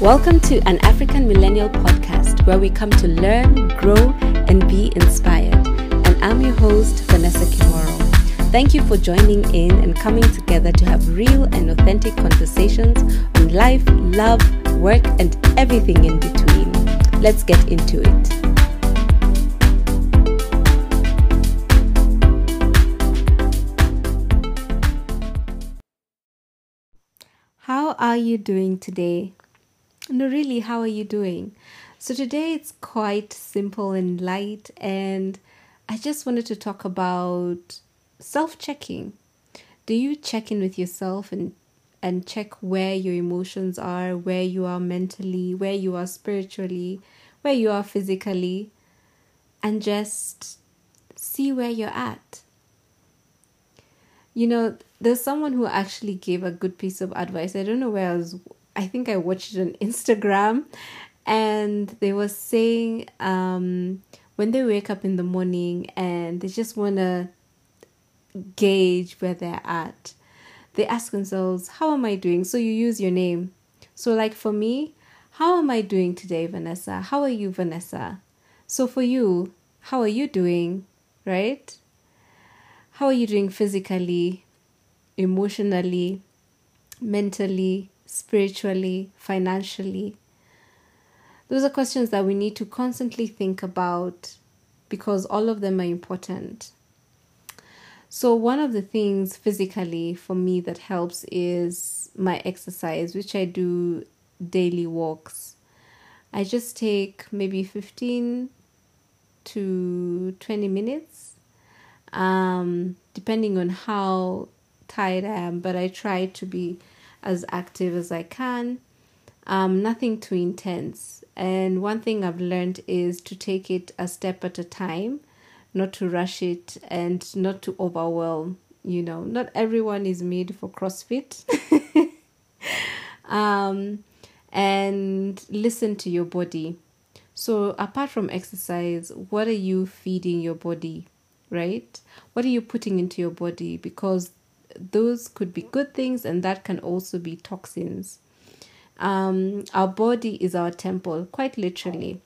Welcome to an African Millennial podcast where we come to learn, grow, and be inspired. And I'm your host, Vanessa Kimoro. Thank you for joining in and coming together to have real and authentic conversations on life, love, work, and everything in between. Let's get into it. How are you doing today? No, really, how are you doing? So, today it's quite simple and light, and I just wanted to talk about self checking. Do you check in with yourself and and check where your emotions are, where you are mentally, where you are spiritually, where you are physically, and just see where you're at? You know, there's someone who actually gave a good piece of advice. I don't know where I was. I think I watched it on Instagram, and they were saying um, when they wake up in the morning and they just want to gauge where they're at, they ask themselves, "How am I doing?" So you use your name. So, like for me, how am I doing today, Vanessa? How are you, Vanessa? So for you, how are you doing? Right? How are you doing physically, emotionally, mentally, spiritually, financially? Those are questions that we need to constantly think about because all of them are important. So, one of the things physically for me that helps is my exercise, which I do daily walks. I just take maybe 15 to 20 minutes um, depending on how tired I am, but I try to be as active as I can. Um, nothing too intense. And one thing I've learned is to take it a step at a time, not to rush it and not to overwhelm. You know, not everyone is made for CrossFit. um, and listen to your body. So, apart from exercise, what are you feeding your body? right? What are you putting into your body? Because those could be good things and that can also be toxins. Um, our body is our temple, quite literally.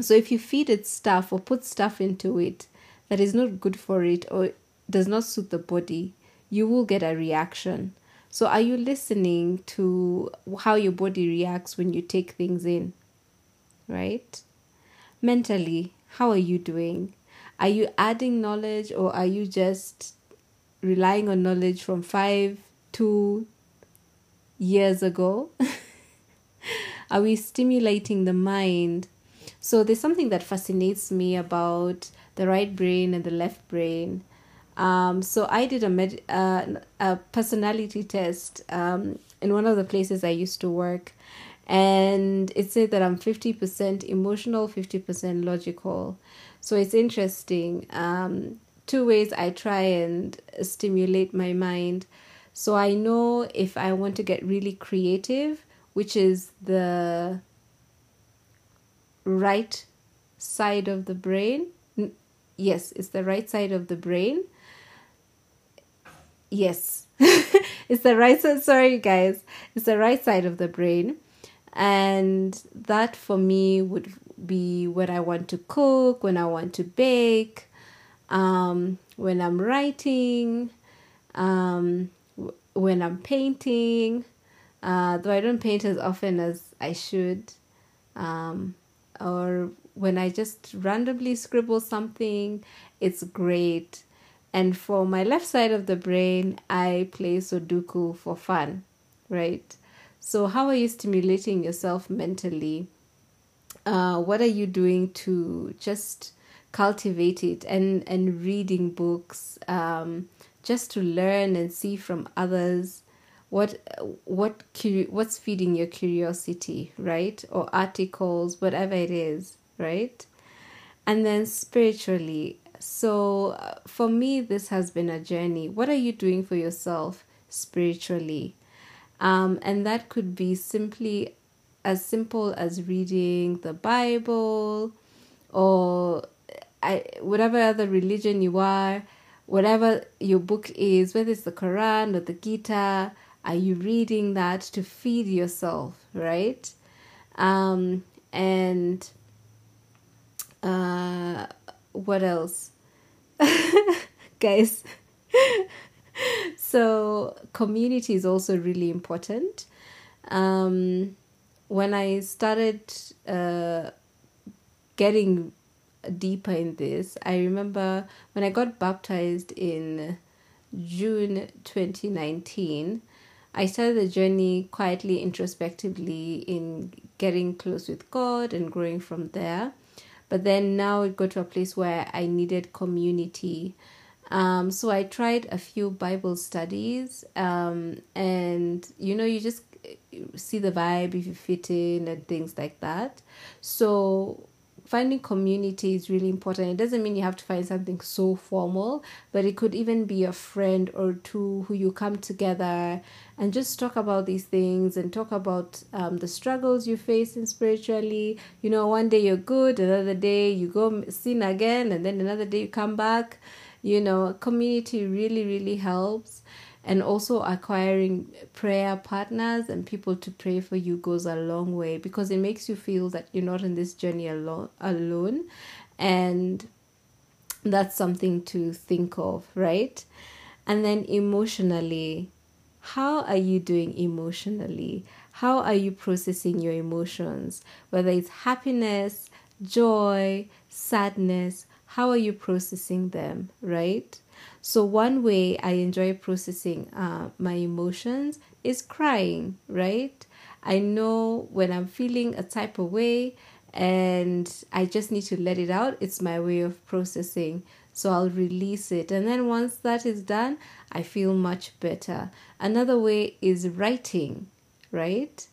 So if you feed it stuff or put stuff into it that is not good for it or does not suit the body, you will get a reaction. So are you listening to how your body reacts when you take things in? Right? Mentally, how are you doing? Are you adding knowledge or are you just relying on knowledge from five, two years ago? are we stimulating the mind? So there's something that fascinates me about the right brain and the left brain. Um, so I did a med- uh, a personality test um, in one of the places I used to work, and it said that I'm fifty percent emotional, fifty percent logical. So it's interesting. Um, two ways I try and stimulate my mind. So I know if I want to get really creative, which is the right side of the brain. Yes, it's the right side of the brain. Yes, it's the right side. Sorry, guys, it's the right side of the brain, and that for me would be when I want to cook, when I want to bake, um, when I'm writing, um, when I'm painting. Uh, though I don't paint as often as I should, um, or when I just randomly scribble something, it's great. And for my left side of the brain, I play Sudoku for fun, right? So, how are you stimulating yourself mentally? uh, what are you doing to just cultivate it and and reading books um, just to learn and see from others what what what's feeding your curiosity right? Or articles whatever it is right? And then spiritually. So uh, for me this has been a journey. What are you doing for yourself spiritually? Um, and that could be simply as simple as reading the Bible or I, whatever other religion you are, whatever your book is, whether it's the Quran or the Gita, are you reading that to feed yourself, right? Um, and uh, what else? Guys. so, community is also really important. Um, when I started uh, getting deeper in this, I remember when I got baptized in June 2019, I started the journey quietly, introspectively in getting close with God and growing from there. But then now it got to a place where I needed community. Um, so I tried a few Bible studies, um, and you know, you just see the vibe if you fit in and things like that. So finding community is really important. It doesn't mean you have to find something so formal, but it could even be a friend or two who you come together and just talk about these things and talk about um, the struggles you face in spiritually. You know, one day you're good, another day you go sin again, and then another day you come back. You know, community really, really helps and also acquiring prayer partners and people to pray for you goes a long way because it makes you feel that you're not in this journey alone alone. And that's something to think of right? And then emotionally how are you doing emotionally? How are you processing your emotions? Whether it's happiness joy sadness how are you processing them right so, one way I enjoy processing uh, my emotions is crying, right? I know when I'm feeling a type of way and I just need to let it out, it's my way of processing. So, I'll release it. And then once that is done, I feel much better. Another way is writing, right?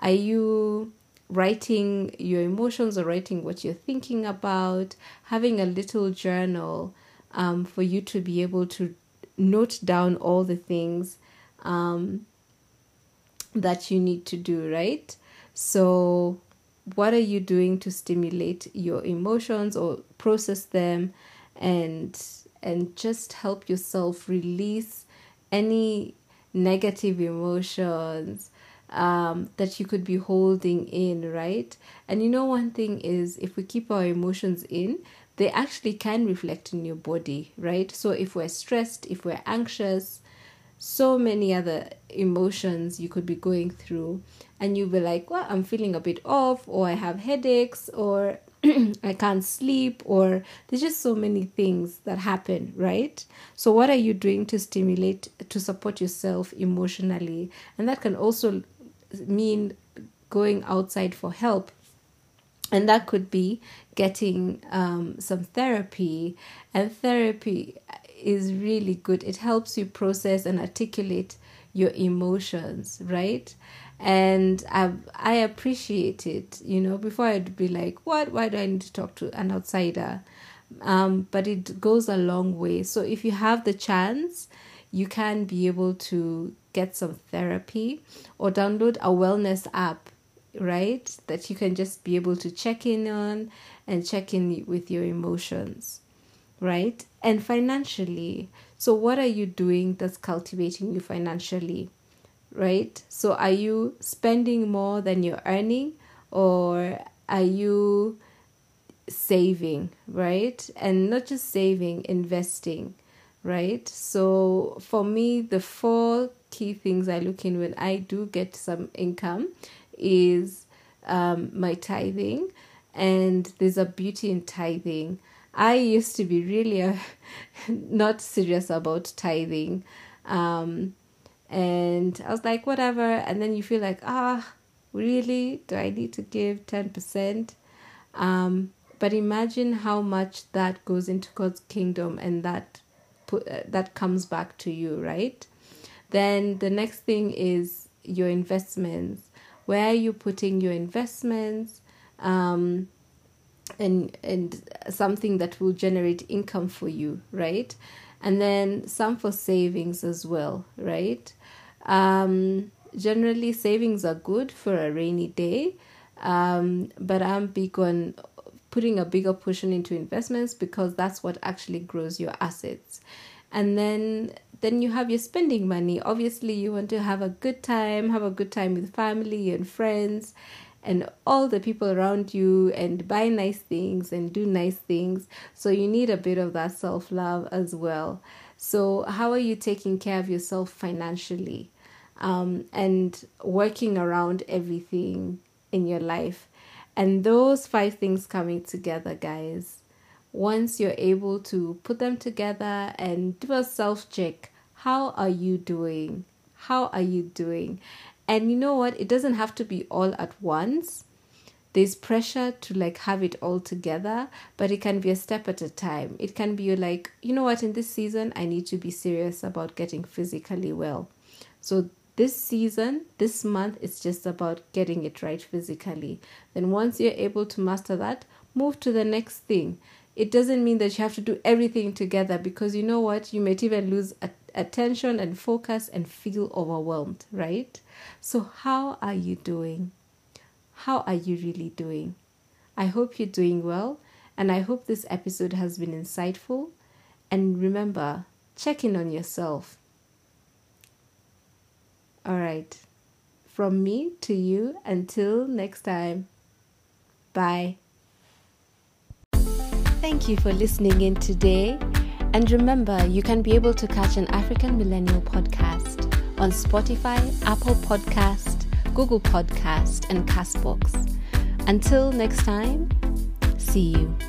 Are you writing your emotions or writing what you're thinking about? Having a little journal um, for you to be able to note down all the things um, that you need to do, right? So, what are you doing to stimulate your emotions or process them and and just help yourself release any negative emotions um, that you could be holding in, right? And you know, one thing is if we keep our emotions in, they actually can reflect in your body, right? So if we're stressed, if we're anxious, so many other emotions you could be going through, and you'll be like, well, I'm feeling a bit off, or I have headaches, or I can't sleep, or there's just so many things that happen, right? So, what are you doing to stimulate, to support yourself emotionally? And that can also mean going outside for help. And that could be getting um, some therapy. And therapy is really good. It helps you process and articulate your emotions right? And I, I appreciate it you know before i'd be like what? Why do i need to talk to an outsider? Um, but it goes a long way. So if you have the chance you can be able to get some therapy or download a wellness app right? That you can just be able to check in on and check in with your emotions, right? And financially, so what are you doing that's cultivating you financially, right? So are you spending more than you're earning or are you saving, right? And not just saving, investing, right? So for me, the four key things I look in when I do get some income is um, my tithing, and there's a beauty in tithing. I used to be really uh, not serious about tithing. Um, and I was like, whatever. And then you feel like, ah, really? Do I need to give 10%? Um, but imagine how much that goes into God's kingdom and that put, uh, that comes back to you, right? Then the next thing is your investments. Where are you putting your investments? Um, and and something that will generate income for you right? And then some for savings as well right? Um, generally savings are good for a rainy day um, but i'm big on putting a bigger portion into investments because that's what actually grows your assets and then then you have your spending money. Obviously, you want to have a good time, have a good time with family and friends, and all the people around you and buy nice things and do nice things. So you need a bit of that self love as well. So, how are you taking care of yourself financially um, and working around everything in your life? And those five things coming together, guys, once you're able to put them together and do a self check, how are you doing? How are you doing? And you know what? It doesn't have to be all at once. There's pressure to like have it all together, but it can be a step at a time. It can be like, you know what, in this season, I need to be serious about getting physically well. So this season, this month, it's just about getting it right physically. Then once you're able to master that, move to the next thing. It doesn't mean that you have to do everything together because you know what? You might even lose attention and focus and feel overwhelmed, right? So, how are you doing? How are you really doing? I hope you're doing well, and I hope this episode has been insightful. And remember, check in on yourself. All right. From me to you, until next time. Bye. Thank you for listening in today. And remember, you can be able to catch an African Millennial podcast on Spotify, Apple Podcast, Google Podcast, and Castbox. Until next time, see you.